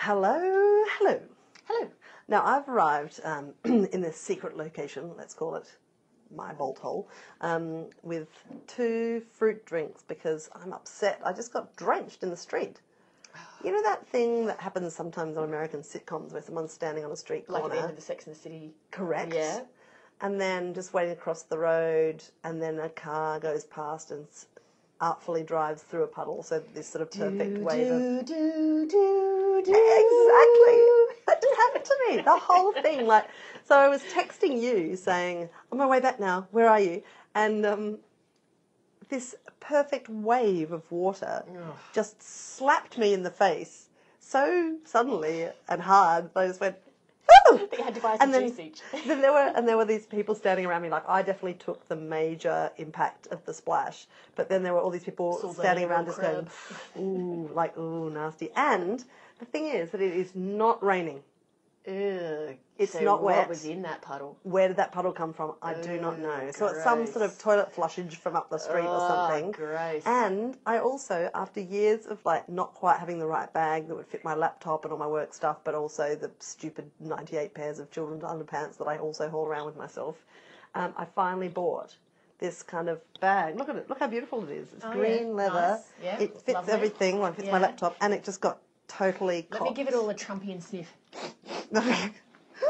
Hello, hello. Hello. Now I've arrived um, in this secret location, let's call it my bolt hole, um, with two fruit drinks because I'm upset. I just got drenched in the street. You know that thing that happens sometimes on American sitcoms where someone's standing on a street Like corner? at the end of the Sex and the City. Correct. Yeah. And then just waiting across the road, and then a car goes past and artfully drives through a puddle. So this sort of perfect wave of do, do, do. Exactly. That just happened to me. The whole thing. Like, so I was texting you saying, "On my way back now. Where are you?" And um, this perfect wave of water just slapped me in the face so suddenly and hard. I just went. "Ooh!" You had to buy And some then, juice each. then there were and there were these people standing around me like I definitely took the major impact of the splash, but then there were all these people Saw standing around just going, ooh, like ooh, nasty. And the thing is that it is not raining. It's so not what wet. was in that puddle? Where did that puddle come from? I do not know. So it's some sort of toilet flushage from up the street or Oh, something. gross. And I also, after years of like not quite having the right bag that would fit my laptop and all my work stuff, but also the stupid 98 pairs of children's underpants that I also haul around with myself, um, I finally bought this kind of bag. Look at it. Look how beautiful it is. It's Oh, green yeah. leather. Nice. Yeah, It fits lovely. everything. It fits my laptop, and it just got totally. Let me give it all a Trumpian sniff.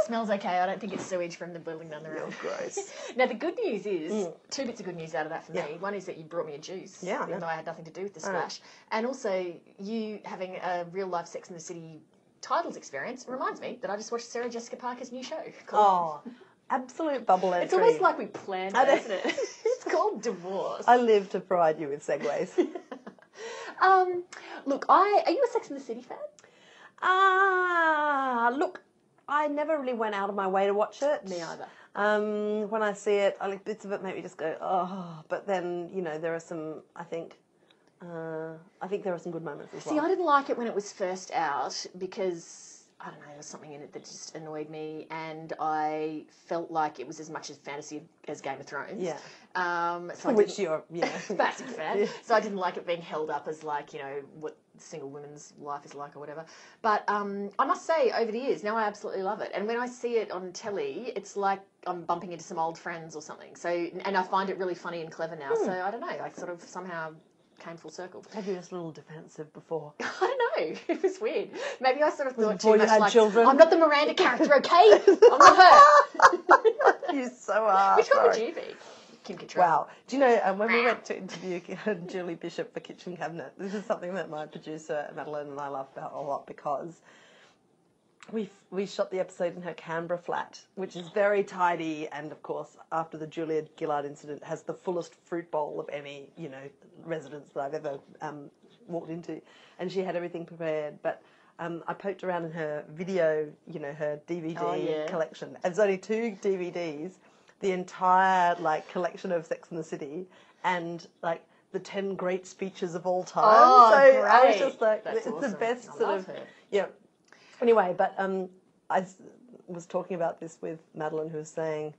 Smells okay. I don't think it's sewage from the building down the road. gross. Now the good news is two bits of good news out of that for Mm. Yeah. me. One is that you brought me a juice, Yeah, even know. though I had nothing to do with the splash, and also you having a real life Sex in the City titles experience reminds me that I just watched Sarah Jessica Parker's new show. Called, Oh, absolute bubble entry. it's almost like we planned it, isn't it? it's called Divorce. I live to provide you with segues. Um, look, I are you a Sex in the City fan? ah, look, I never really went out of my way to watch it. Me either. Um, when I see it, I like bits of it make me just go, oh. But then, you know, there are some. I think, uh, I think there are some good moments as See, well. I didn't like it when it was first out because I don't know, there was something in it that just annoyed me, and I felt like it was as much as fantasy as Game of Thrones. Yeah. Um, so Which you're, yeah, massive fan. So I didn't like it being held up as like you know what single women's life is like or whatever. But um, I must say, over the years, now I absolutely love it. And when I see it on telly, it's like I'm bumping into some old friends or something. So and I find it really funny and clever now. So I don't know, I sort of somehow came full circle. Had you just a little defensive before? I know. It was weird. Maybe I sort of thought too you much had like, children? I'm not the Miranda character, okay? I'm not her. you so are. Which one would you be? Kim Cattrall. Wow. Do you know, um, when we went to interview Julie Bishop for Kitchen Cabinet, this is something that my producer, Madeline, and I laugh about a lot because we, we shot the episode in her Canberra flat, which is very tidy and, of course, after the Julia Gillard incident, has the fullest fruit bowl of any, you know, residence that I've ever um, walked into. And she had everything prepared. But um, I poked around in her video, you know, her DVD Oh, yeah. collection. And There's only two DVDs, the entire like collection of Sex and the City, and like the ten great speeches of all time. Oh, so I was just like, That's it's the best I sort of her. yeah. Anyway, but um, I was talking about this with Madeline, who was saying.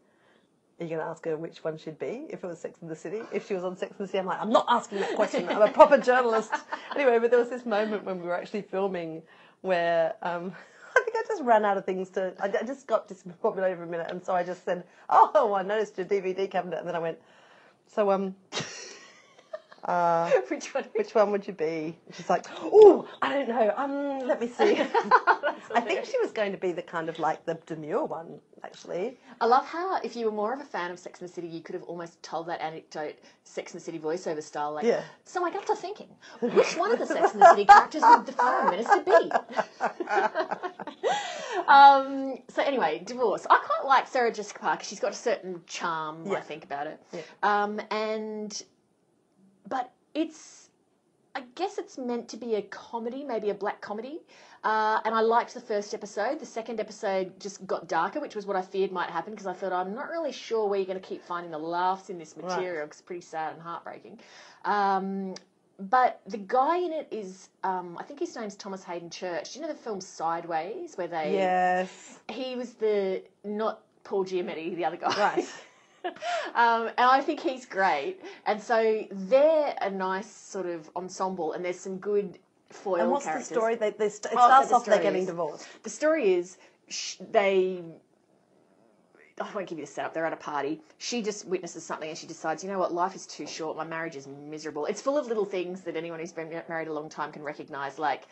Are you going to ask her which one she'd be if it was Sex and the City? If she was on Sex and the City, I'm like, I'm not asking that question. I'm a proper journalist. Anyway, but there was this moment when we were actually filming where um, I think I just ran out of things to. I, I just got discombobulated for a minute, and so I just said, "Oh, I noticed your DVD cabinet," and then I went, "So um, uh, Which one? which one would you be?" And she's like, "Oh, I don't know. Um, let me see." I think she was going to be the kind of like the demure one, actually. I love how if you were more of a fan of Sex and the City, you could have almost told that anecdote Sex and the City voiceover style. Like, Yeah. so I got to thinking, which one of the Sex and the City characters would the Foreign Minister be? um, so anyway, divorce. I quite like Sarah Jessica Parker. She's got a certain charm, I think, about it. Yeah. Um, and but it's I guess it's meant to be a comedy, maybe a black comedy. Uh, and I liked the first episode. The second episode just got darker, which was what I feared might happen because I thought I'm not really sure where you're going to keep finding the laughs in this material 'cause it's pretty sad and heartbreaking. Um, but the guy in it is, um, I think his name's Thomas Haden Church. Do you know the film Sideways, where they Yes. he was the not Paul Giamatti, the other guy. Right. um, and I think he's great. And so they're a nice sort of ensemble, and there's some good foil And what's characters. the story? They, they st- it Oh, so starts the off they're story getting is- divorced. The story is sh- they. I won't give you the setup. They're at a party. She just witnesses something and she decides, you know what, life is too short. My marriage is miserable. It's full of little things that anyone who's been married a long time can recognise, like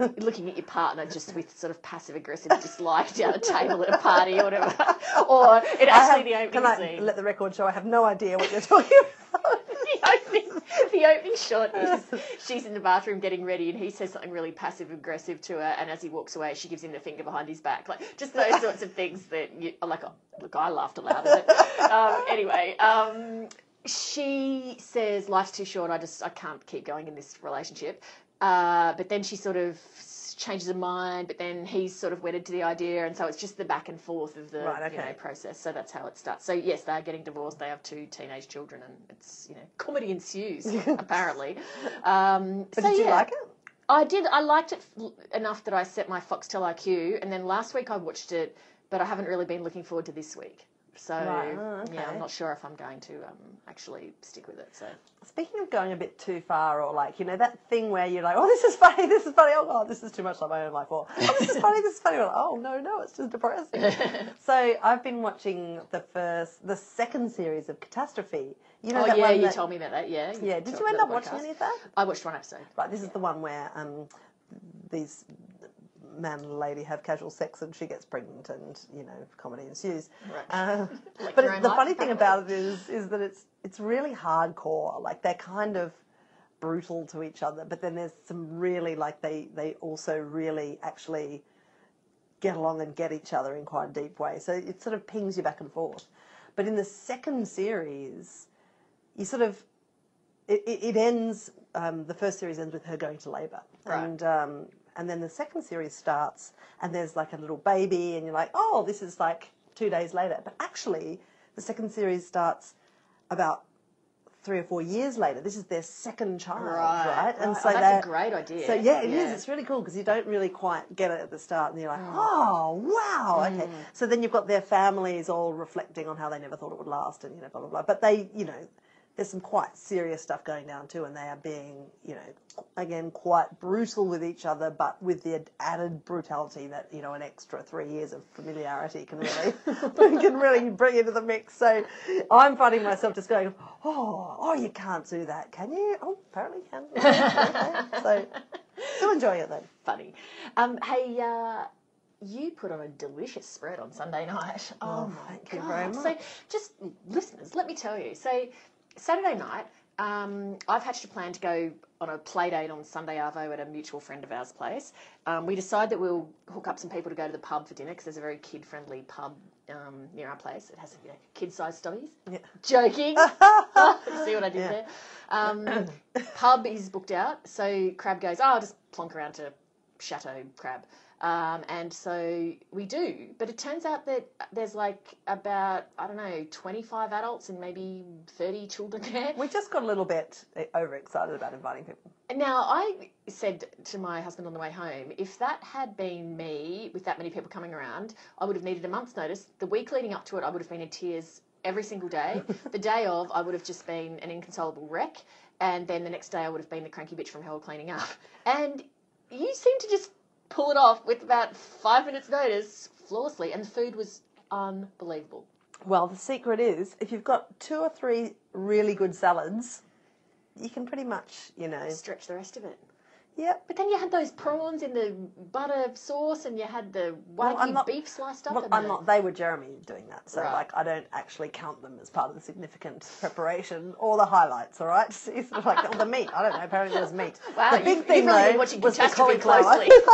looking at your partner just with sort of passive aggressive dislike down a table at a party or whatever. or it actually have- the can opening I scene. let the record show? I have no idea what you're talking about. the opening, the opening shot is she's in the bathroom getting ready, and he says something really passive aggressive to her. And as he walks away, she gives him the finger behind his back, like just those sorts of things that you like. Oh, look, I laughed aloud at it. Um, anyway, um, she says life's too short. I just I can't keep going in this relationship. Uh, but then she sort of changes her mind. But then he's sort of wedded to the idea, and so it's just the back and forth of the Right, you know, process. So that's how it starts. So yes, they are getting divorced. They have two teenage children, and it's you know comedy ensues apparently. Um, But so did you yeah, like it? I did. I liked it enough that I set my Foxtel IQ, and then last week I watched it, but I haven't really been looking forward to this week. So Right, oh, yeah. I'm not sure if I'm going to um, actually stick with it. So Speaking of going a bit too far, or like you know that thing where you're like, oh, this is funny, this is funny, oh god, this is too much like my own life, or oh, this is funny, this is funny, like, oh no, no, it's just depressing. so I've been watching the first, the second series of Catastrophe. You know oh that yeah, one you that, told me about that. Yeah. Yeah, did you end up watching any of that? I watched one episode. Right, this is the one where um, these man and lady have casual sex and she gets pregnant and you know comedy ensues. Right. Uh, Like but it- the funny thing about it is is that it's it's really hardcore. Like they're kind of brutal to each other, but then there's some really like they they also really actually get along and get each other in quite a deep way. So it sort of pings you back and forth. But in the second series, you sort of it, it, it ends. Um, the first series ends with her going to labour, Right. and um, and then the second series starts, and there's like a little baby, and you're like, oh, this is like two days later. But actually, the second series starts about three or four years later. This is their second child, right? And so so that's a great idea. so yeah, it is. It's really cool because you don't really quite get it at the start, and you're like, oh wow, okay. Mm. So then you've got their families all reflecting on how they never thought it would last, and you know, blah blah blah. But they, you know, there's some quite serious stuff going down too, and they are being, you know, again quite brutal with each other, but with the added brutality that you know an extra three years of familiarity can really can really bring into the mix. So I'm finding myself just going, oh, oh, you can't do that, can you? Oh, apparently you can. Okay. So still enjoying it then. funny. Um, hey, uh, you put on a delicious spread on Sunday night. Oh, my thank you God. So, just listeners, let me tell you. So, Saturday night, um, I've hatched a plan to go on a play date on Sunday Arvo at a mutual friend of ours' place. Um, we decide that we'll hook up some people to go to the pub for dinner because there's a very kid-friendly pub um, near our place. It has you know, kid-sized stubbies. Yeah. Joking. See what I did Yeah. there? Um, pub is booked out, so Crabb goes, oh, I'll just plonk around to Chateau Crabb. Um, and so we do, but it turns out that there's like about, I don't know, 25 adults and maybe 30 children there. We just got a little bit overexcited about inviting people. Now, I said to my husband on the way home, if that had been me with that many people coming around, I would have needed a month's notice. The week leading up to it, I would have been in tears every single day. the day of, I would have just been an inconsolable wreck. And then the next day, I would have been the cranky bitch from hell cleaning up. And you seem to just pull it off with about five minutes' notice flawlessly. And the food was unbelievable. Well, the secret is if you've got two or three really good salads, you can pretty much, you know, Stretch the rest of it. Yep. But then you had those prawns in the butter sauce, and you had the Well, I'm not- beef sliced up. Well, and I'm the- not. They were Jeremy doing that, so Right. like I don't actually count them as part of the significant preparation or the highlights. All right, it's like or the meat. I don't know. Apparently there was meat. Wow, the big you- thing you've really though watching was the Catastrophe cauliflower. closely.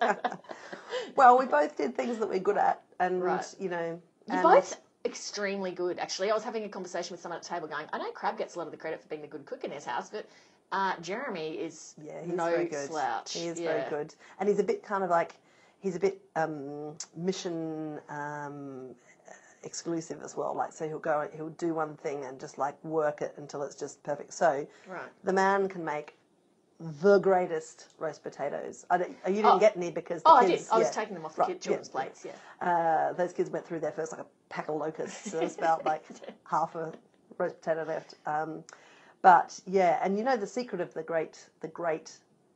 I know. well, we both did things that we're good at, and Right. you know, You're and- both extremely good, actually. I was having a conversation with someone at the table going, I know Crabb gets a lot of the credit for being the good cook in his house, but uh, Jeremy is Yeah, he's no very good. slouch. He is Yeah. very good, and he's a bit kind of like he's a bit um, mission um, exclusive as well. Like, so he'll go, he'll do one thing and just like work it until it's just perfect. So Right. the man can make the greatest roast potatoes. I don't, you didn't Oh. get any because the Oh, I kids, did. I was taking them off the Right, children's yeah, yeah. plates, yeah. Uh, those kids went through their first like a pack of locusts. So there's about like half a roast potato left. Um, but yeah, and you know the secret of the great the great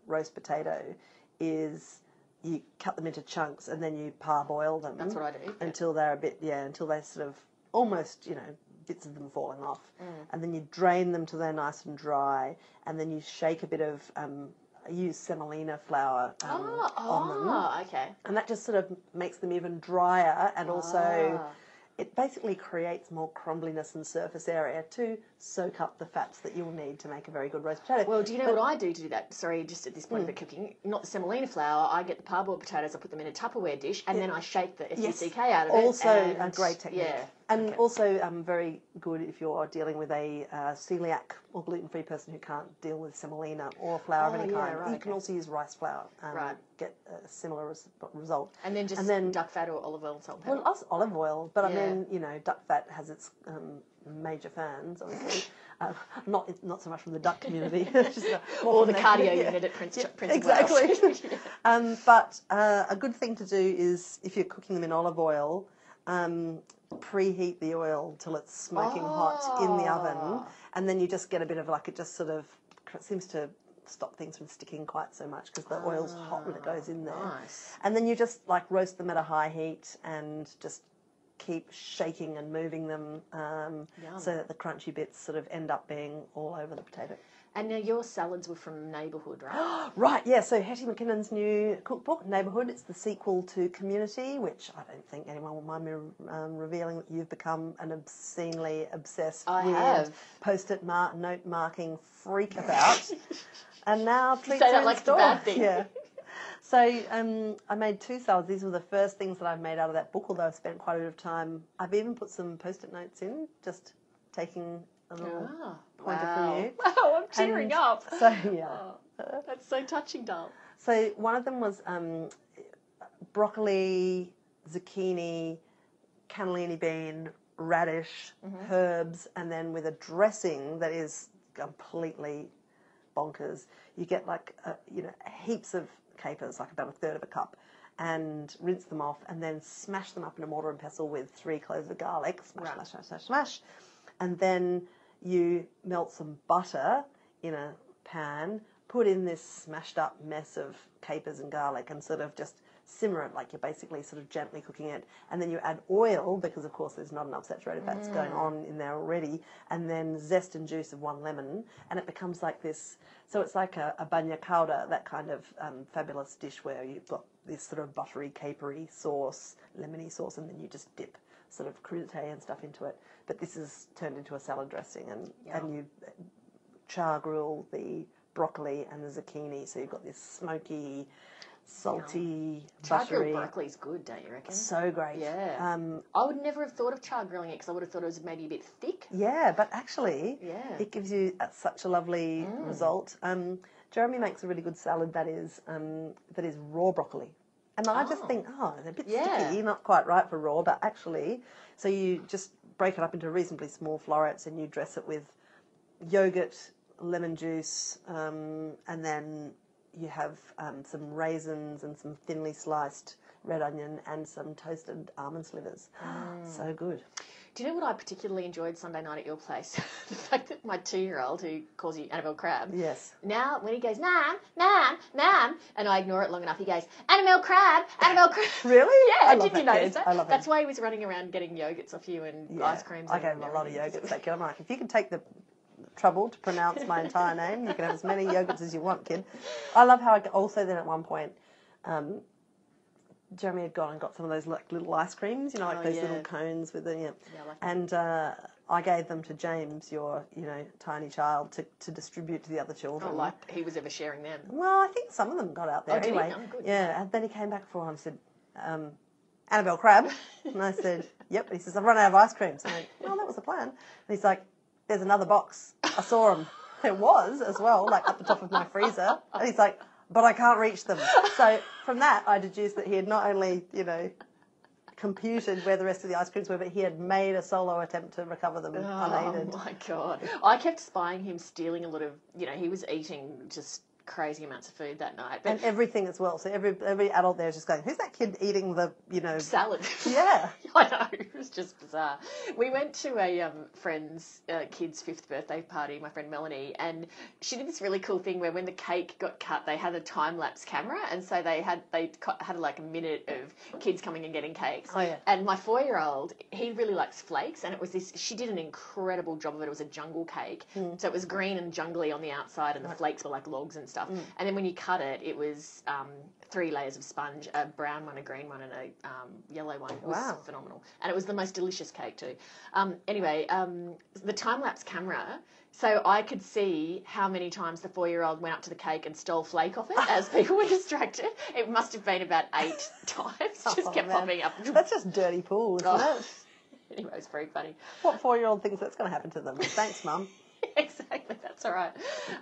roast potato is you cut them into chunks and then you parboil them. That's what I do. until they're a bit yeah until they're sort of almost you know bits of them falling off Mm. and then you drain them till they're nice and dry and then you shake a bit of um, use semolina flour um, Oh, on them oh, okay. and that just sort of makes them even drier and also Ah. It basically creates more crumbliness and surface area to soak up the fats that you'll need to make a very good roast potato. Well, do you know what I do to do that? Sorry, just at this point hmm. of the cooking, not the semolina flour. I get the parboiled potatoes, I put them in a Tupperware dish, and then I shake the FUCK out of it. also a great technique. Yeah. And Okay. also um, very good if you're dealing with a uh, celiac or gluten free person who can't deal with semolina or flour of Oh, any yeah, kind. right, you can also use rice flour and Right. get a similar res- result. And then just And then- duck fat or olive oil and salt pepper. Well, olive oil, but Yeah. I mean, you know, duck fat has its um, major fans, obviously. uh, not not so much from the duck community, just, or the cardio yeah. unit at Prince, Yeah, Prince of exactly. Um, but uh, a good thing to do is if you're cooking them in olive oil, um, preheat the oil till it's smoking hot in the oven, Ah. and then you just get a bit of like it just sort of seems to stop things from sticking quite so much because the oil's hot when it goes in there. Nice. And then you just like roast them at a high heat and just keep shaking and moving them um, so that the crunchy bits sort of end up being all over the potato. And now your salads were from Neighbourhood, right? Right, yeah, so Hetty McKinnon's new cookbook, Neighbourhood, it's the sequel to Community, which I don't think anyone will mind me um, revealing that you've become an obscenely obsessed, I weird, have. post-it mark, note marking freak about. and now treats say that like a store. bad thing. Yeah. So um, I made two salads. These were the first things that I've made out of that book, although I've spent quite a bit of time. I've even put some post-it notes in, just taking a little Ah, pointer wow. from you. Wow, I'm tearing And up. So yeah. Oh, that's so touching, Dal. So one of them was um, broccoli, zucchini, cannellini bean, radish, Mm-hmm. herbs, and then with a dressing that is completely bonkers. You get like uh, you know heaps of capers, like about a third of a cup, and rinse them off, and then smash them up in a mortar and pestle with three cloves of garlic. Smash, Right. smash, smash, smash, smash, and then you melt some butter in a pan. Put in this smashed up mess of capers and garlic, and sort of just simmer it like you're basically sort of gently cooking it. And then you add oil because, of course, there's not enough saturated fats going on in there already. And then zest and juice of one lemon, and it becomes like this. So it's like a, a bagna cauda, that kind of um, fabulous dish where you've got this sort of buttery, capery sauce, lemony sauce, and then you just dip sort of crudité and stuff into it. But this is turned into a salad dressing, and, and you char grill the broccoli and the zucchini, so you've got this smoky, salty, Char buttery. grilled broccoli is good, don't you reckon? So great. Yeah. Um, I would never have thought of char grilling it because I would have thought it was maybe a bit thick. yeah, but actually, Yeah. it gives you uh, such a lovely result. Um, Jeremy makes a really good salad that is um, that is raw broccoli, and I just Oh. think, oh, they're a bit Yeah. sticky, not quite right for raw, but actually, so you just break it up into reasonably small florets and you dress it with yogurt, lemon juice, um, and then you have um, some raisins and some thinly sliced red onion and some toasted almond slivers. So good. Do you know what I particularly enjoyed Sunday night at your place? the fact that my two-year-old, who calls you Annabel Crabb, Yes. now when he goes, Mom, Mom, Mom, and I ignore it long enough, he goes, Annabel Crabb, Annabel Crabb. Really? Yeah, I love did you notice that? I love That's him. why he was running around getting yogurts off you and Yeah. ice creams. I gave him a lot of yogurts. That kid. I'm like, if you can take the trouble to pronounce my entire name, you can have as many yogurts as you want, kid. I love how I also then at one point, um, Jeremy had gone and got some of those like little ice creams, you know, like Oh, those yeah. little cones with the yeah. Yeah, like and uh, I gave them to James, your you know tiny child, to, to distribute to the other children. Oh, like he was ever sharing them. Well, I think some of them got out there Oh, anyway. Oh. Yeah, and then he came back for one and said, um, Annabel Crabb. and I said, Yep. And he says, I've run out of ice creams." So I went, Well, that was the plan. And he's like, There's another box. I saw him. There was as well, like at the top of my freezer. And he's like, But I can't reach them. So from that, I deduced that he had not only, you know, computed where the rest of the ice creams were, but he had made a solo attempt to recover them oh, unaided. Oh my god! I kept spying him stealing a lot of. You know, he was eating just crazy amounts of food that night. But And everything as well. So every every adult there is just going, who's that kid eating the, you know, salad. yeah. I know it was just bizarre. We went to a um, friend's uh, kid's fifth birthday party. My friend Melanie, and she did this really cool thing where when the cake got cut, they had a time lapse camera, and so they had they had like a minute of kids coming and getting cakes. Oh, yeah. And my four year old, he really likes flakes, and it was this. She did an incredible job of it. It was a jungle cake, Hmm. so it was green and jungly on the outside, and the flakes were like logs and stuff. Hmm. And then when you cut it, it was um, three layers of sponge, a brown one, a green one, and a um, yellow one. It was Wow. phenomenal, and it was the most delicious cake too. Um, anyway, um, the time lapse camera. So I could see how many times the four-year-old went up to the cake and stole flake off it as people were distracted. It must have been about eight times. Just Oh, kept man. popping up. That's just dirty pool, isn't Oh. it? anyway, it's very funny. What four year old thinks that's going to happen to them? Thanks, Mum. exactly, that's all right.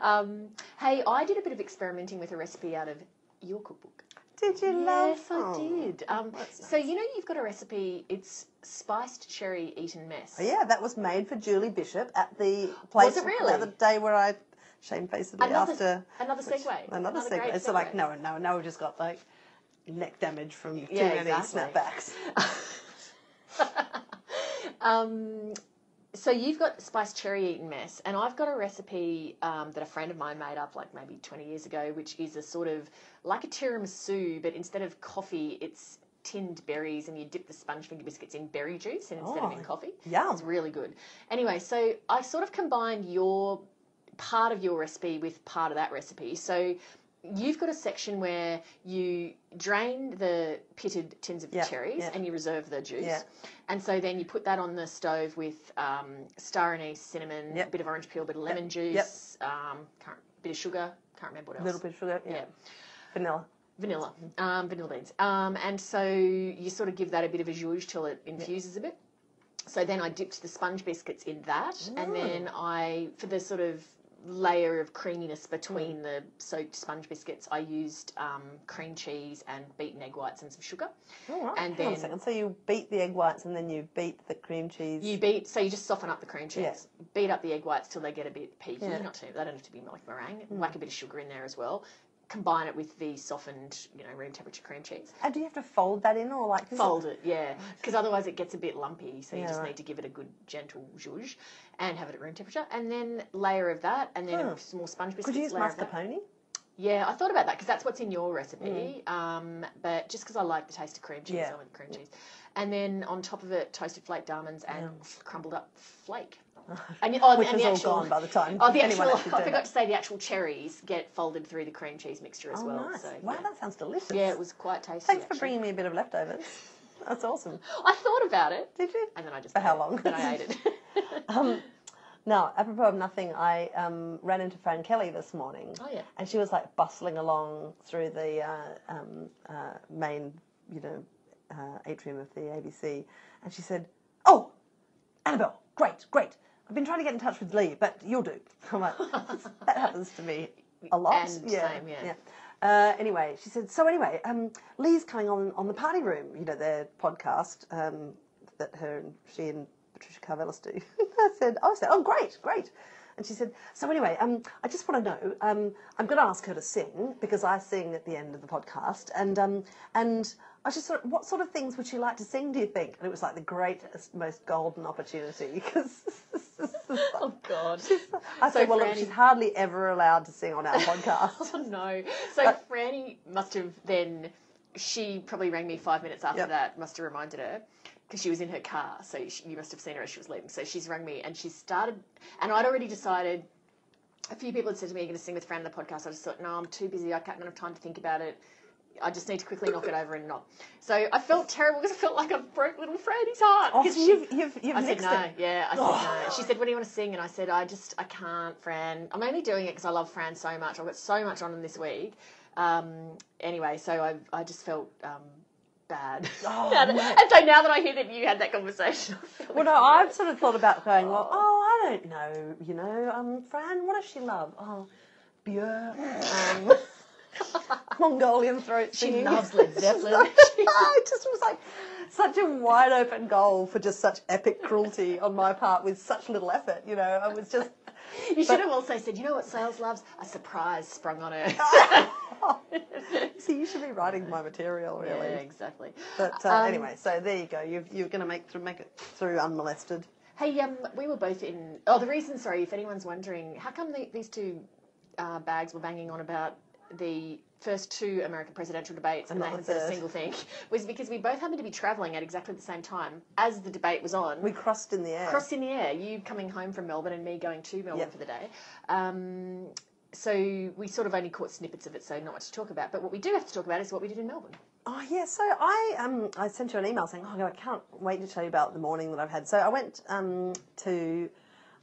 Um, hey, I did a bit of experimenting with a recipe out of your cookbook. Did you love? Yes, I Oh. did. Um, that's so you know you've got a recipe. It's spiced cherry Eton mess. Oh, Yeah, that was made for Julie Bishop at the place. Was it really? The day where I shamefacedly Another- asked her. another which- segue. Another, Another segue. great So like, no, no, now we've just got like neck damage from too Yeah, many exactly. snapbacks. Um, so you've got spiced cherry Eton mess, and I've got a recipe um, that a friend of mine made up like maybe 20 years ago, which is a sort of like a tiramisu, but instead of coffee, it's tinned berries, and you dip the sponge finger biscuits in berry juice and instead of in Oh, coffee. Yeah. It's really good. Anyway, so I sort of combined your part of your recipe with part of that recipe. So you've got a section where you drain the pitted tins of Yeah, cherries yeah. and you reserve the juice. Yeah. And so then you put that on the stove with um, star anise, cinnamon, Yep. a bit of orange peel, a bit of lemon Yep. juice, um, can't, bit of sugar. Can't remember what else. A little bit of sugar. Yeah. Vanilla. Vanilla, um, vanilla beans. Um, and so you sort of give that a bit of a zhuzh till it infuses a bit. So then I dipped the sponge biscuits in that, and then I, for the sort of layer of creaminess between the soaked sponge biscuits, I used um, cream cheese and beaten egg whites and some sugar. All right. And Hang on a then- second. So you beat the egg whites and then you beat the cream cheese. You beat, so you just soften up the cream cheese. Yeah. Beat up the egg whites till they get a bit peaky. Yeah. Not too, they don't have to be like meringue. Whack a bit of sugar in there as well. Combine it with the softened, you know, room temperature cream cheese. and do you have to fold that in or like is it- Fold it, yeah, because otherwise it gets a bit lumpy. So you Yeah, just right. need to give it a good gentle zhuzh and have it at room temperature. And then layer of that, and then Huh. some more sponge biscuits. Could you use layer of that. mascarpone? Yeah, I thought about that because that's what's in your recipe. Um, but just because I like the taste of cream cheese, Mm. Yeah. I went cream cheese. And then on top of it, toasted flaked almonds and crumbled up flake. And, oh, Which and the all actual, gone by the time Oh, the actual, I forgot to say the actual cherries get folded through the cream cheese mixture as Oh, well. nice. So, wow, yeah. that sounds delicious. yeah, it was quite tasty. Thanks for actually. bringing me a bit of leftovers. That's awesome. I thought about it, Did you? and then I just For how it. long? Then I ate it. Um, now, apropos of nothing, I um, ran into Fran Kelly this morning. Oh, yeah. And she was like bustling along through the uh, um, uh, main, you know, uh, atrium of the ABC. And she said, Oh, Annabel, great, great. I've been trying to get in touch with Leigh, but you'll do. I'm like, that happens to me a lot. And same, yeah. Uh, anyway, she said, so anyway, um, Leigh's coming on on the party room, you know, their podcast um, that her and she and Patricia Karvelas do. I said, I said, oh, great, great. And she said, so anyway, um, I just want to know, um, I'm going to ask her to sing because I sing at the end of the podcast, and um, and I just thought, what sort of things would she like to sing? Do you think? And it was like the greatest, most golden opportunity because. oh God. I So said, well, look, she's hardly ever allowed to sing on our podcast. Oh no. So Uh, Franny must have then. She probably rang me five minutes after Yep. that. Must have reminded her because she was in her car. So she, you must have seen her as she was leaving. So she's rang me and she started. And I'd already decided. A few people had said to me, "You're going to sing with Fran on the podcast." I just thought, "No, I'm too busy. I can't have enough time to think about it." I just need to quickly knock it over and not. So I felt terrible because I felt like I broke little Franny's heart. Oh, so she- you've, you've, you've I said no. it. Yeah, I said no. She said, "What do you want to sing?" And I said, "I just, I can't, Fran. I'm only doing it because I love Fran so much. I've got so much on in this week." Um, anyway, so I, I just felt um, bad. Oh, and, and so now that I hear that you had that conversation, Well, no, I've sort of thought about going, well, oh, I don't know, you know, um, Fran, what does she love? Oh, beer, um, Mongolian throat singing. She loves Led Zeppelin. it just was like such a wide open goal for just such epic cruelty on my part with such little effort, you know. I was just, You should have also said, you know what sales loves? A surprise sprung on her. See, you should be writing my material, really. yeah, exactly. But uh, Um, anyway, so there you go. You've, you're going to make through, make it through unmolested. Hey, um, we were both in. Oh, the reason, sorry, if anyone's wondering, how come the, these two uh, bags were banging on about the first two American presidential debates and, And they hadn't said a single thing? Was because we both happened to be travelling at exactly the same time as the debate was on. We crossed in the air. crossed in the air. You coming home from Melbourne and me going to Melbourne Yep. for the day. Um, so we sort of only caught snippets of it, so not much to talk about. But what we do have to talk about is what we did in Melbourne. Oh yeah, so I um I sent you an email saying, oh, no, I can't wait to tell you about the morning that I've had. So I went um to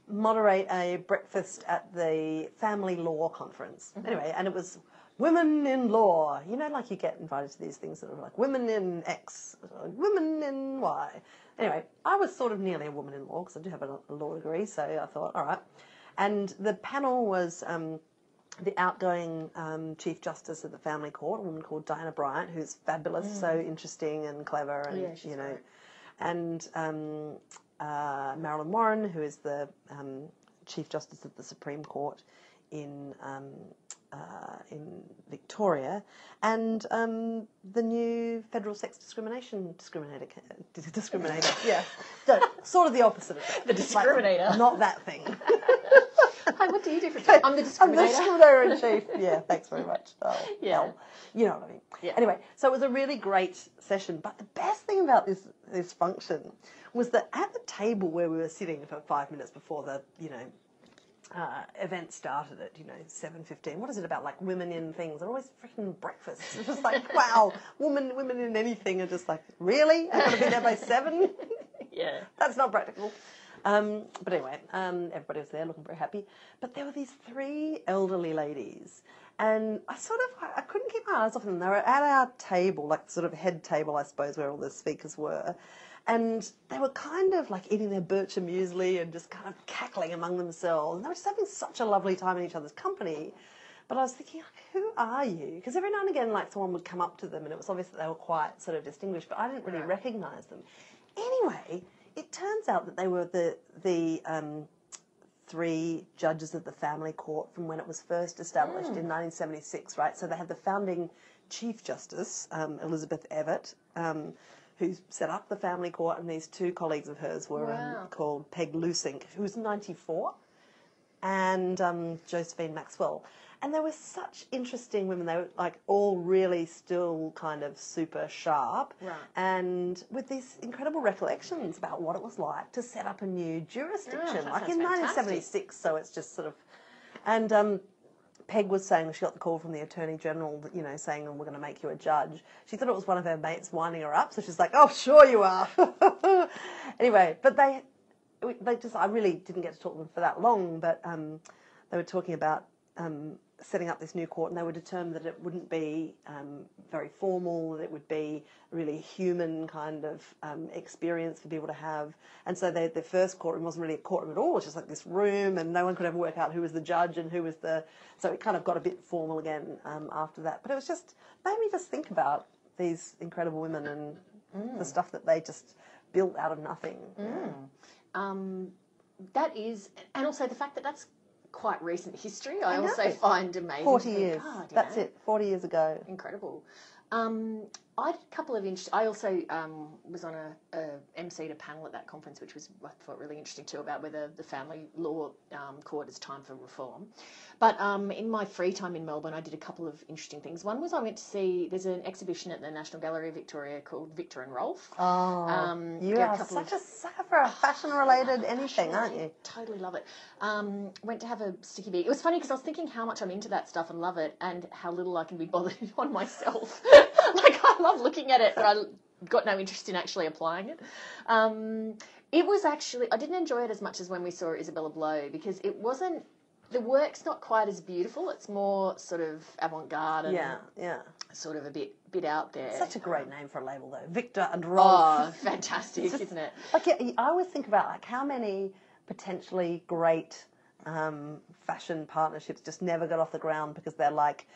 moderate a breakfast at the Family Law Conference. Anyway, and it was women in law. You know, like you get invited to these things that are like women in X, women in Y. Anyway, I was sort of nearly a woman in law because I do have a, a law degree. So I thought, all right. And the panel was. Um, the outgoing um, Chief Justice of the Family Court, a woman called Diana Bryant, who's fabulous, so interesting and clever, and Yeah, you know, great. and um, uh, Marilyn Warren, who is the um, Chief Justice of the Supreme Court in um, uh, in Victoria, and um, the new federal sex discrimination discriminator discriminator, yeah, so, sort of the opposite of that, The Like, discriminator. not that thing. Hi, what do you do for a? I'm the discriminator. I'm the discriminator in chief. Yeah, thanks very much. Oh, Yeah. hell. You know what I mean. Yeah. Anyway, so it was a really great session. But the best thing about this this function was that at the table where we were sitting for five minutes before the you know uh, event started at you know seven fifteen. What is it about like women in things? They're always freaking breakfasts. It's just like wow, women women in anything are just like really. I've got to be there by seven. yeah. That's not practical. Um, but anyway, um, everybody was there looking very happy. But there were these three elderly ladies, and I sort of I, I couldn't keep my eyes off them. They were at our table, like sort of head table, I suppose, where all the speakers were. And they were kind of like eating their bircher muesli and just kind of cackling among themselves. And they were just having such a lovely time in each other's company. But I was thinking, who are you? Because every now and again, like, someone would come up to them and it was obvious that they were quite sort of distinguished, but I didn't really recognise them. Anyway, it turns out that they were the, the um, three judges of the family court from when it was first established in 1976, right? So they had the founding Chief Justice, um, Elizabeth Evatt, um, who set up the family court, and these two colleagues of hers were Wow. um, called Peg Lusink, who was 94, and um, Josephine Maxwell. And they were such interesting women. They were like all really still kind of super sharp, Right. and with these incredible recollections about what it was like to set up a new jurisdiction, that like in fantastic. 1976. So it's just sort of, and um, Peg was saying she got the call from the Attorney General, you know, saying, "Oh, we're going to make you a judge." She thought it was one of her mates winding her up, so she's like, "Oh, sure you are." anyway, but they, they just, I really didn't get to talk to them for that long, but um, they were talking about um, setting up this new court, and they were determined that it wouldn't be um, very formal, that it would be a really human kind of um, experience for people to have. And so they, the first courtroom wasn't really a courtroom at all, it was just like this room, and no one could ever work out who was the judge and who was the. So it kind of got a bit formal again um, after that. But it was just, made me just think about these incredible women and the stuff that they just built out of nothing. Um, that is, and also the fact that that's quite recent history. I, I also find amazing. 40 years. God, That's know, it, 40 years ago. Incredible. Um, I did a couple of interesting. I also um, was on a, a MC a panel at that conference, which was I thought really interesting too about whether the family law um, court is time for reform. But um, in my free time in Melbourne, I did a couple of interesting things. One was I went to see there's an exhibition at the National Gallery of Victoria called Viktor and Rolf. Oh, Um, you are such of- a sucker for a fashion-related anything, aren't you? Totally love it. Um, went to have a sticky bee. It was funny because I was thinking how much I'm into that stuff and love it, and how little I can be bothered on myself. like I love looking at it, but I got no interest in actually applying it. Um, it was actually I didn't enjoy it as much as when we saw Isabella Blow because it wasn't. The work's not quite as beautiful. It's more sort of avant-garde and Yeah, yeah. sort of a bit bit out there. Such a great name for a label, though. Viktor and Rolf. oh, fantastic, isn't it? Like, yeah, I always think about like how many potentially great um, fashion partnerships just never got off the ground because they're like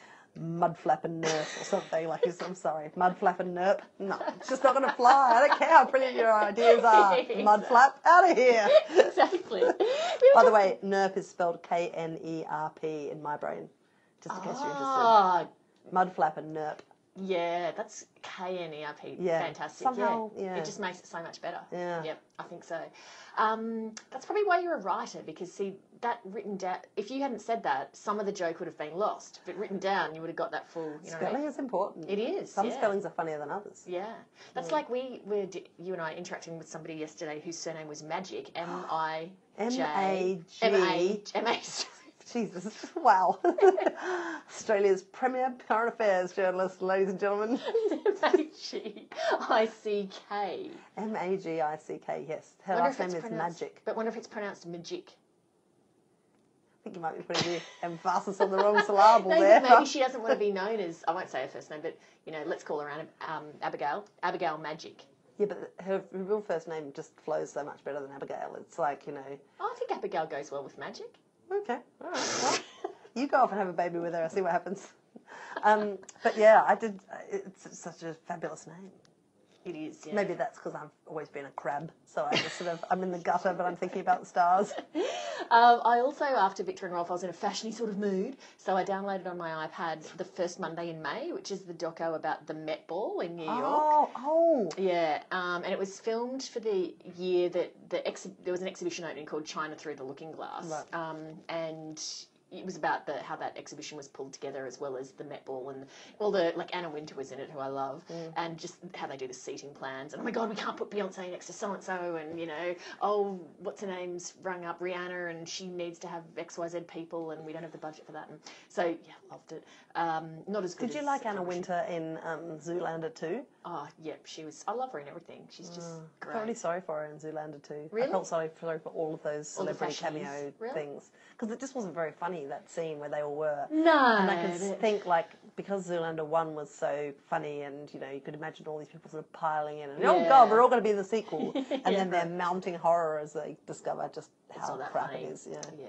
mudflap and nurse or something. Like, I'm sorry, mudflap and nerp. No, it's just not going to fly. I don't care how brilliant your ideas are. Mudflap, out of here. exactly. We By the way, nerp is spelled K N E R P in my brain, just in case you're interested. Ah, Mudflap and nerp. Yeah, that's K N E R P. Yeah, Fantastic. somehow, yeah. yeah. It just makes it so much better. Yeah. Yep, I think so. Um, that's probably why you're a writer because see that written down. If you hadn't said that, some of the joke would have been lost. But written down, you would have got that full. You know what I Spelling mean? is important. It is. Some yeah. spellings are funnier than others. Yeah, that's like we were you and I interacting with somebody yesterday whose surname was Magic. M I J. M A M A. Jesus, wow. Australia's premier current affairs journalist, ladies and gentlemen. G I C K. M A G I C K, yes. Her last name is Magic. But wonder if it's pronounced magic. I think you might be putting the emphasis on the wrong syllable Maybe, there. maybe she doesn't want to be known as I won't say her first name, but you know, let's call her um, Abigail. Abigail Magic. Yeah, but her real first name just flows so much better than Abigail. It's like, you know, Oh, I think Abigail goes well with Magic. Okay, all right. Well, you go off and have a baby with her, I'll see what happens. Um, but yeah, I did. It's such a fabulous name. It is. Yeah. Maybe that's because I've always been a crab, so I just sort of I'm in the gutter, but I'm thinking about the stars. Um, I also, after Viktor and Rolf, I was in a fashiony sort of mood, so I downloaded on my iPad the first Monday in May, which is the doco about the Met Ball in New York. Oh, oh, Yeah, um, and it was filmed for the year that the there was an exhibition opening called China Through the Looking Glass, Right. um, and it was about the how that exhibition was pulled together, as well as the Met Ball and all the like Anna Wintour was in it, who I love, and just how they do the seating plans. And oh my God, we can't put Beyonce next to so and so, and you know, oh, what's her name's rung up Rihanna, and she needs to have X Y Z people, and we don't have the budget for that. And so yeah, loved it. Um, not as good. Did you like Anna. Wintour in um, Zoolander too? Oh, yep, she was. I love her in everything. She's just I great. felt really sorry for her in Zoolander too. I felt sorry for, sorry for all of those celebrity cameo Really? things because it just wasn't very funny that scene where they all were. No, And I could think like because Zoolander one was so funny, and you know you could imagine all these people sort of piling in, and oh god, we're all going to be in the sequel, and Yeah, then their mounting horror as they discover just how crap funny. it is. Yeah. yeah,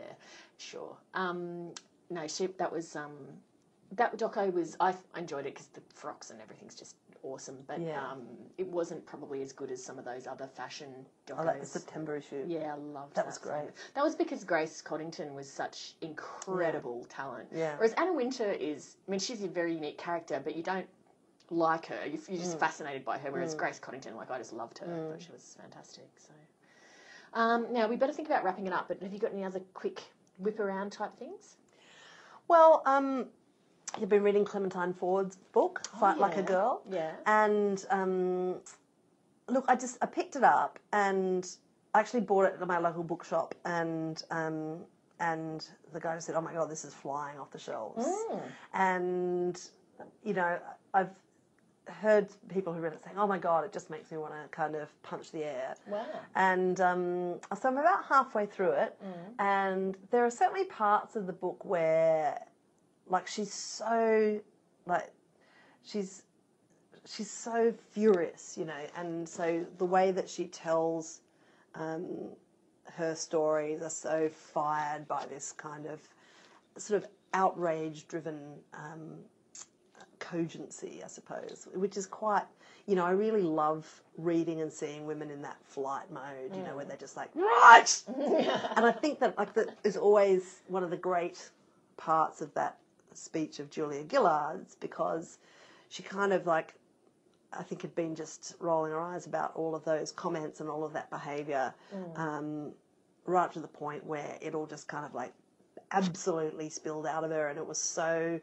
sure. Um, no, she, that was um, that doco was. I enjoyed it because the frocks and everything's just awesome. But Yeah. um, it wasn't probably as good as some of those other fashion docos. I like the September issue. Yeah, I loved That was great. much. That was because Grace Coddington was such incredible talent. Yeah. Whereas Anna Wintour is, I mean, she's a very unique character, but you don't like her. You- You're Mm. just fascinated by her. Whereas Grace Coddington, like, I just loved her. I thought she was fantastic. So, um, now we better think about wrapping it up. But have you got any other quick whip around type things? Well, um, you've been reading Clementine Ford's book, Fight Like a Oh. Girl. Yeah. And um, look, I just I picked it up and I actually bought it at my local bookshop and um, and the guy said, "Oh my god, this is flying off the shelves." Mm. And you know, I've heard people who read it saying, "Oh my god, it just makes me want to kind of punch the air." Wow. And um, so I'm about halfway through it, and there are certainly parts of the book where, like, she's so, like, she's she's so furious, you know, and so the way that she tells um, her stories are so fired by this kind of sort of outrage-driven um, cogency, I suppose, which is quite, you know, I really love reading and seeing women in that flight mode, you know, where they're just like, right! and I think that, like, that is always one of the great parts of that speech of Julia Gillard's because she kind of like, I think had been just rolling her eyes about all of those comments and all of that behaviour, um, right to the point where it all just kind of like absolutely spilled out of her, and it was so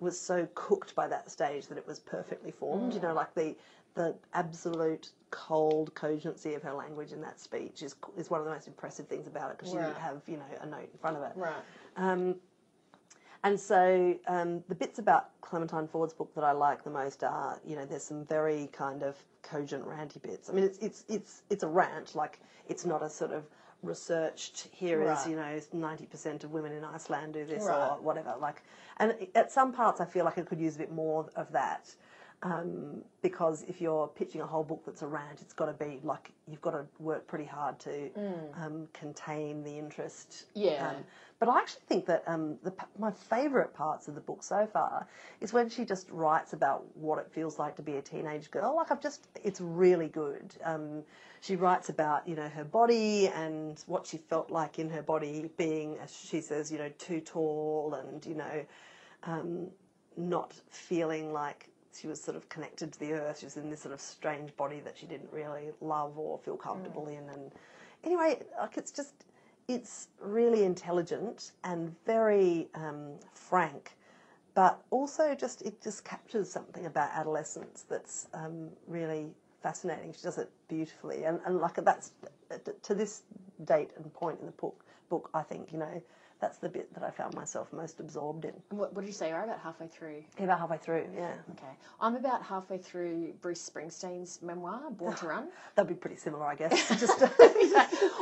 was so cooked by that stage that it was perfectly formed. You know, like the the absolute cold cogency of her language in that speech is is one of the most impressive things about it because she didn't have you know a note in front of it. Right. Um, and so um, the bits about Clementine Ford's book that I like the most are, you know, there's some very kind of cogent ranty bits. I mean, it's it's it's it's a rant, like it's not a sort of researched here is Right. you know ninety percent of women in Iceland do this or whatever. Like, and at some parts I feel like I could use a bit more of that. Um, because if you're pitching a whole book that's a rant, it's got to be like you've got to work pretty hard to um, contain the interest. Yeah. Um, but I actually think that um, the, my favourite parts of the book so far is when she just writes about what it feels like to be a teenage girl. Like I've just, it's really good. Um, she writes about you know her body and what she felt like in her body being, as she says, you know, too tall and you know, um, not feeling like she was sort of connected to the earth. She was in this sort of strange body that she didn't really love or feel comfortable in. And anyway, like it's just, it's really intelligent and very um, frank, but also just it just captures something about adolescence that's um, really fascinating. She does it beautifully, and, and like that's to this date and point in the book. Book, I think you know that's the bit that I found myself most absorbed in. What, what did you say? You're about halfway through. About halfway through, yeah. Okay. I'm about halfway through Bruce Springsteen's memoir, Born to Run. That'd be pretty similar, I guess. Just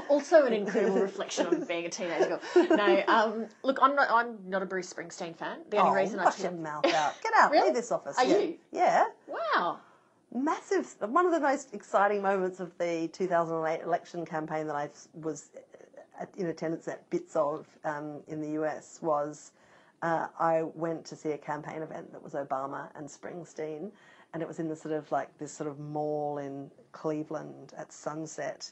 also an incredible reflection on being a teenage girl. No, um, look, I'm not. I'm not a Bruce Springsteen fan. The only oh, reason I wash your mouth out. Get out. Really? Leave this office. Are yeah. you? Yeah. wow, Massive. One of the most exciting moments of the 2008 election campaign that I was in attendance at bits of um, in the US was uh, I went to see a campaign event that was Obama and Springsteen, and it was in the sort of like this sort of mall in Cleveland at sunset.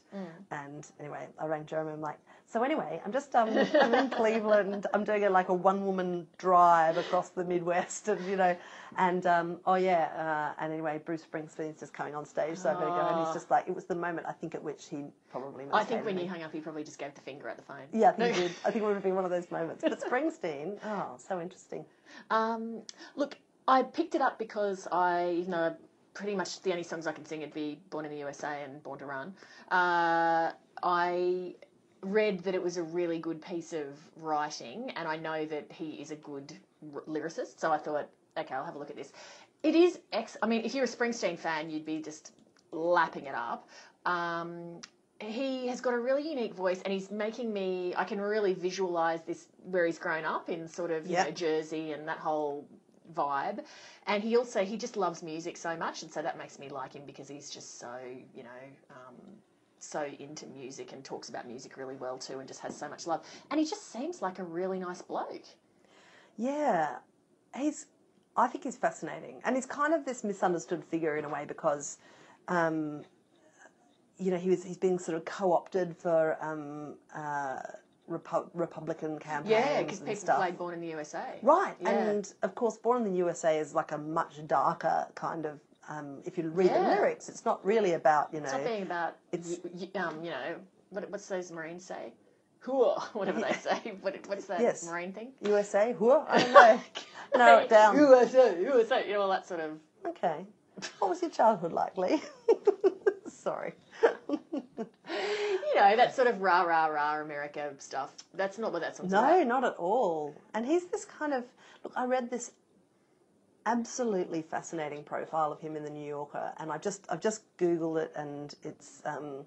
And anyway, I rang Jeremy. I'm like, so anyway, I'm just um, I'm in Cleveland. I'm doing a, like a one woman drive across the Midwest, and you know, and um, oh yeah, uh, and anyway, Bruce Springsteen's just coming on stage, so I better go. And he's just like, it was the moment I think at which he probably. I think when me. you hung up, he probably just gave the finger at the phone. Yeah, I think he did. I think it would have been one of those moments. But Springsteen, oh, so interesting. Um, look, I picked it up because I, you know, pretty much the only songs I can sing would be Born in the USA and Born to Run. Uh, I read that it was a really good piece of writing, and I know that he is a good r- lyricist, so I thought, okay, I'll have a look at this. It is ex. I mean, if you're a Springsteen fan, you'd be just lapping it up. Um, he has got a really unique voice, and he's making me. I can really visualize this where he's grown up in sort of you Yep. know Jersey and that whole vibe. And he also he just loves music so much, and so that makes me like him because he's just so you know. Um, so into music and talks about music really well too, and just has so much love. And he just seems like a really nice bloke. Yeah, he's. I think he's fascinating, and he's kind of this misunderstood figure in a way because, um, you know, he was he's being sort of co-opted for um, uh, Repu- Republican campaigns Yeah, because people stuff. played Born in the USA. Right, Yeah. and of course, Born in the USA is like a much darker kind of. Um, if you read Yeah. the lyrics, it's not really about you know. It's not being about It's- y- y- um, you know, what what's those Marines say? Hooah, whatever they say. What, what is that Yes. Marine thing? USA, whoa, I don't know. Narrow it down. USA, USA, you know, all that sort of. Okay. What was your childhood like, Leigh? Sorry. You know, that sort of rah rah rah America stuff. That's not what that song's about. No, not at all. And he's this kind of look. I read this absolutely fascinating profile of him in the New Yorker, and I just I've just googled it, and it's um,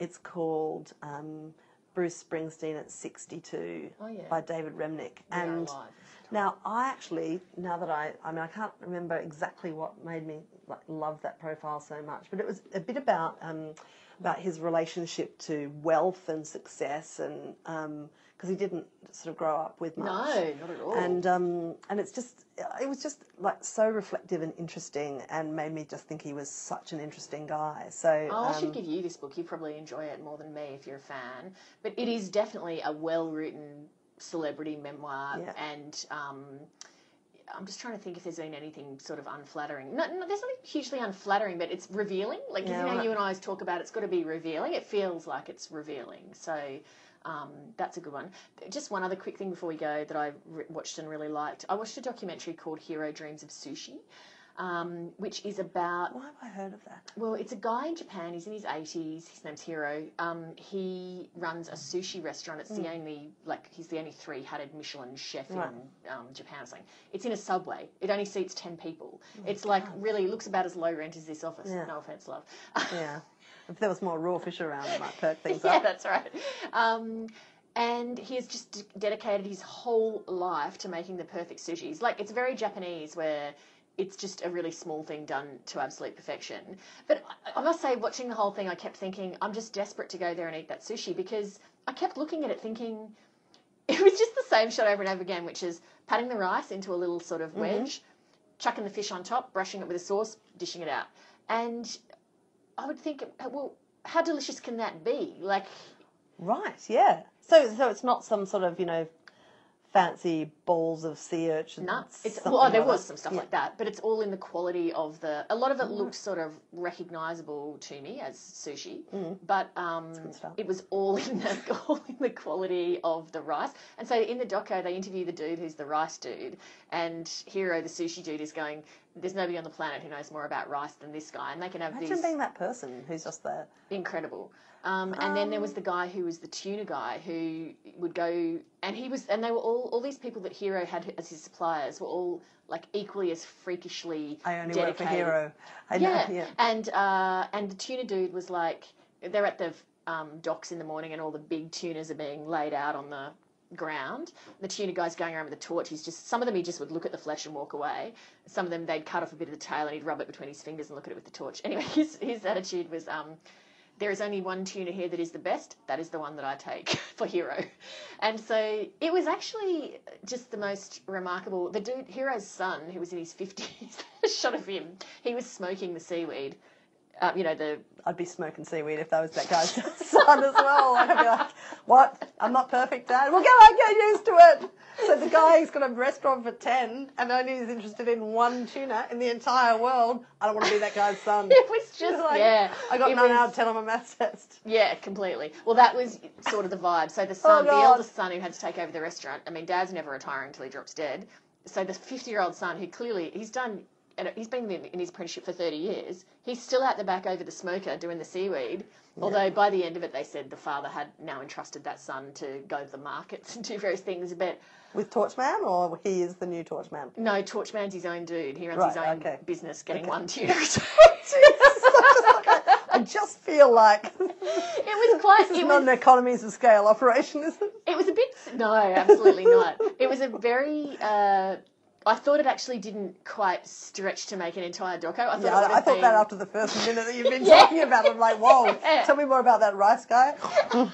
it's called um, Bruce Springsteen at sixty two Oh, yeah. by David Remnick, and. Now, I actually, now that I, I mean, I can't remember exactly what made me like, love that profile so much, but it was a bit about um, about his relationship to wealth and success, and because he didn't sort of grow up with much. No, not at all. And um, and it's just it was just like so reflective and interesting, and made me just think he was such an interesting guy. So Oh, I um, should give you this book. You probably enjoy it more than me if you're a fan. But it is definitely a well written celebrity memoir. Yeah. And um, I'm just trying to think if there's been anything sort of unflattering. No, no there's nothing hugely unflattering, but it's revealing. Like Yeah, you know, you and I always talk about it's got to be revealing. It feels like it's revealing. So. Um, that's a good one. Just one other quick thing before we go that I re- watched and really liked. I watched a documentary called Jiro Dreams of Sushi, um, which is about why have I heard of that? well, it's a guy in Japan. He's in his eighties. His name's Jiro. Um, he runs a sushi restaurant. It's the only like he's the only three-headed Michelin chef Right. in um, Japan. Or something. It's in a subway. It only seats ten people. it's like really looks about as low rent as this office. Yeah. No offense, love. Yeah, if there was more raw fish around, it might perk things yeah, up. that's right. Um, and he has just dedicated his whole life to making the perfect sushi. Like it's very Japanese, where it's just a really small thing done to absolute perfection. But I, must say, watching the whole thing, I kept thinking, I'm just desperate to go there and eat that sushi because I kept looking at it thinking, it was just the same shot over and over again, which is patting the rice into a little sort of mm-hmm. wedge, chucking the fish on top, brushing it with a sauce, dishing it out. And I would think, well, how delicious can that be? Like, Right, yeah. So, so it's not some sort of you know fancy balls of sea urchin. nuts. It's well, oh, there was some stuff Yeah. like that, but it's all in the quality of the. A lot of it looks sort of recognizable to me as sushi, but um, it was all in the all in the quality of the rice. And so in the doco, they interview the dude who's the rice dude, and Jiro, the sushi dude, is going. There's nobody on the planet who knows more about rice than this guy, and they can have Imagine these being that person who's just there. incredible. Um, and then there was the guy who was the tuna guy who would go, and he was, and they were all all these people that Jiro had as his suppliers were all like equally as freakishly I only dedicated. work for Jiro. I know, Yeah, yeah. and uh, and the tuna dude was like, they're at the um, docks in the morning, and all the big tunas are being laid out on the ground. The tuna guy's going around with a torch. He's just some of them he just would look at the flesh and walk away. Some of them they'd cut off a bit of the tail and he'd rub it between his fingers and look at it with the torch. Anyway, his his attitude was. Um, there is only one tuna here that is the best. That is the one that I take for Jiro. And so it was actually just the most remarkable. The dude, Jiro's son, who was in his 50s, shot of him, he was smoking the seaweed. Um, you know, the I'd be smoking seaweed if that was that guy's son as well. I'd be like, what? I'm not perfect, Dad. Well, get on, get used to it. So the guy who's got a restaurant for 10 and only is interested in one tuna in the entire world. I don't want to be that guy's son. it was just Like, yeah. I got it 9 was- out of 10 on my maths test. Yeah, completely. Well, that was sort of the vibe. So the oh, son, the Oh, God. eldest son who had to take over the restaurant. I mean, Dad's never retiring until he drops dead. So the fifty-year-old son, who clearly he's done, and he's been in, in his apprenticeship for thirty years. He's still out the back over the smoker doing the seaweed. Although by the end of it, they said the father had now entrusted that son to go to the markets and do various things. But With Torchman, or he is the new Torchman? no, Torchman's his own dude. He runs his own okay. business, getting Okay. one tuna. I just feel like it was quite. it's It not was, an economies of scale operation, is it? It was a bit. No, absolutely not. It was a very. Uh, I thought it actually didn't quite stretch to make an entire doco. I thought Yeah, I, I thought been, that after the first minute that you've been Yeah. talking about. I'm like, whoa, tell me more about that rice guy.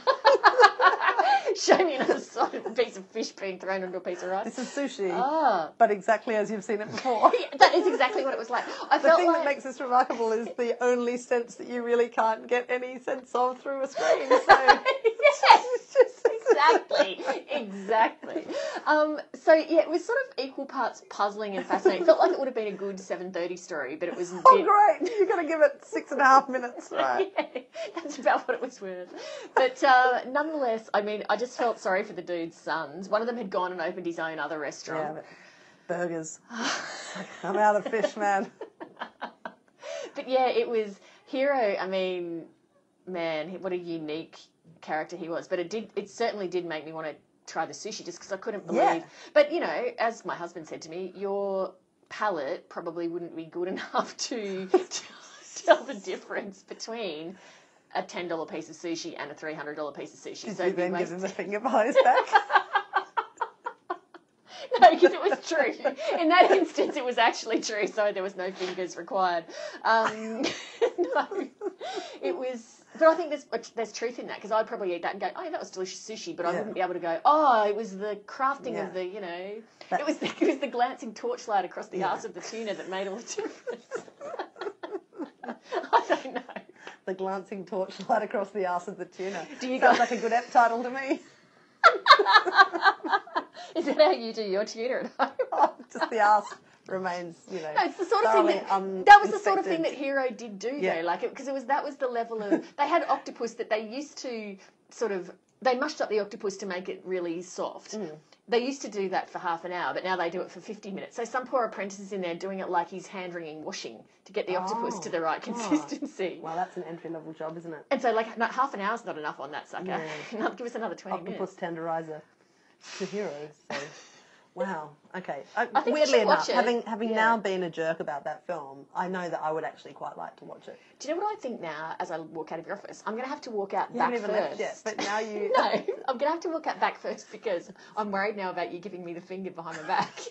Show me another of piece of fish being thrown onto a piece of rice. This is sushi, Ah, but exactly as you've seen it before. Yeah, that is exactly what it was like. I The thing like that makes this remarkable is the only sense that you really can't get any sense of through a screen. So yes, it's just exactly, exactly. Um, so yeah, it was sort of equal parts puzzling and fascinating. It felt like it would have been a good seven thirty story, but it was. Oh, bit- great! You're going to give it six and a half minutes, right? Yeah, that's about what it was worth. But uh, nonetheless, I mean, I just felt sorry for the dude's sons. One of them had gone and opened his own other Yeah, restaurant. but burgers. I'm out of fish, man. But yeah, it was Jiro. I mean, man, what a unique character he was. But it did, it certainly did make me want to try the sushi just because I couldn't believe. Yeah. But you know, as my husband said to me, your palate probably wouldn't be good enough to, tell the difference between a ten dollar piece of sushi and a three hundred dollar piece of sushi. Did so you then give him the finger behind his back? No, because it was true. In that instance, it was actually true, so there was no fingers required. Um, no, it was. But I think there's there's truth in that because I'd probably eat that and go, oh, yeah, that was delicious sushi, but I Yeah. wouldn't be able to go, oh, it was the crafting Yeah. of the, you know, it was the, it was the glancing torchlight across the arse of the tuna that made all the difference. I don't know. the glancing torchlight across the arse of the tuna. Do you Sounds go- like a good ep title to me. Is that how you do your tuna at home? Oh, just the arse remains, you know. No, it's the sort of thing that that was the sort of thing that. Jiro did do Yeah. though, like because it, was that was the level of they had octopus that they used to sort of they mushed up the octopus to make it really soft. Mm. They used to do that for half an hour, but now they do it for 50 minutes. So some poor apprentice is in there doing it like he's hand wringing washing to get the octopus Oh. to the right Oh. consistency. Well, that's an entry level job, isn't it? And so like no, half an hour's not enough on that sucker. No. Give us another 20 Octopus minutes. tenderizer to heroes. So. Wow. Okay. Uh, I think you weirdly enough, having having Yeah. now been a jerk about that film, I know that I would actually quite like to watch it. Do you know what I think now as I walk out of your office? I'm going to have to walk out You back first. left yet, but now you. No, I'm going to have to walk out back first because I'm worried now about you giving me the finger behind my back.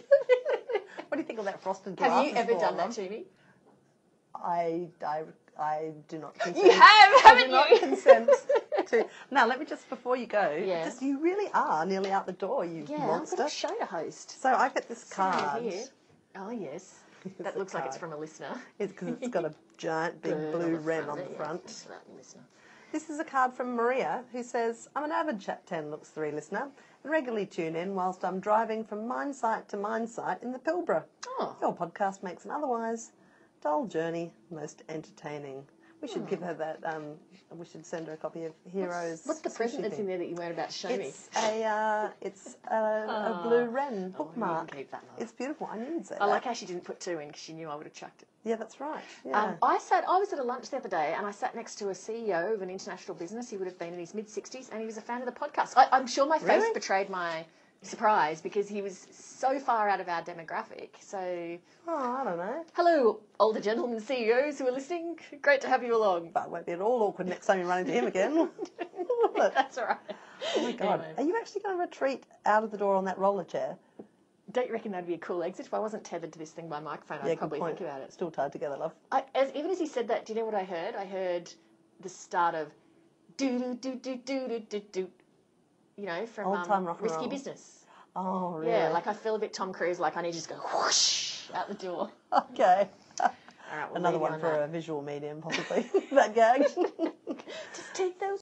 What do you think of that frosted glass? Have you ever done that to me? I, I, I do not consent. You have, haven't do not you? consent to. Now, let me just, before you go, Yeah. just you really are nearly out the door, you Yeah, I've monster. got a show to host. So I get this card. here. Oh yes, that looks like it's from a listener. It's because it's got a giant big blue wren on the yeah, front. that. This is a card from Maria who says, I'm an avid Chat 10 Looks 3 listener and regularly tune in whilst I'm driving from mine site to mine site in the Pilbara. Oh. Your podcast makes an otherwise dull journey most entertaining. We should give her that, um, we should send her a copy of Heroes. What's the sushi present that's thing. in there that you weren't about to show me? It's a, uh, it's a, a blue wren Oh, bookmark. keep that, it's beautiful. I knew you'd say I that. like how she didn't put two in because she knew I would have chucked it. Yeah, that's right. Yeah. Um, I sat. I was at a lunch the other day, and I sat next to a CEO of an international business. He would have been in his mid sixties, and he was a fan of the podcast. I, I'm sure my face Really? betrayed my Surprise! because he was so far out of our demographic. So, oh, I don't know. Hello, older gentlemen CEOs who are listening. Great to have you along. That won't be at all awkward next time you run into him again. That's right. Oh my god, anyway. are you actually going to retreat out of the door on that roller chair? Don't you reckon that'd be a cool exit? If I wasn't tethered to this thing by microphone, yeah, I'd probably point. think about it. Still tied together, love. I, as, even as he said that, do you know what I heard? I heard the start of do do do do do do do you know, from Old time um, rock and Risky roll. Business. Oh, really? Yeah, like I feel a bit Tom Cruise, like I need to just go whoosh out the door. Okay. All right, we'll Another one on for that. a visual medium, possibly. that gag. Just take those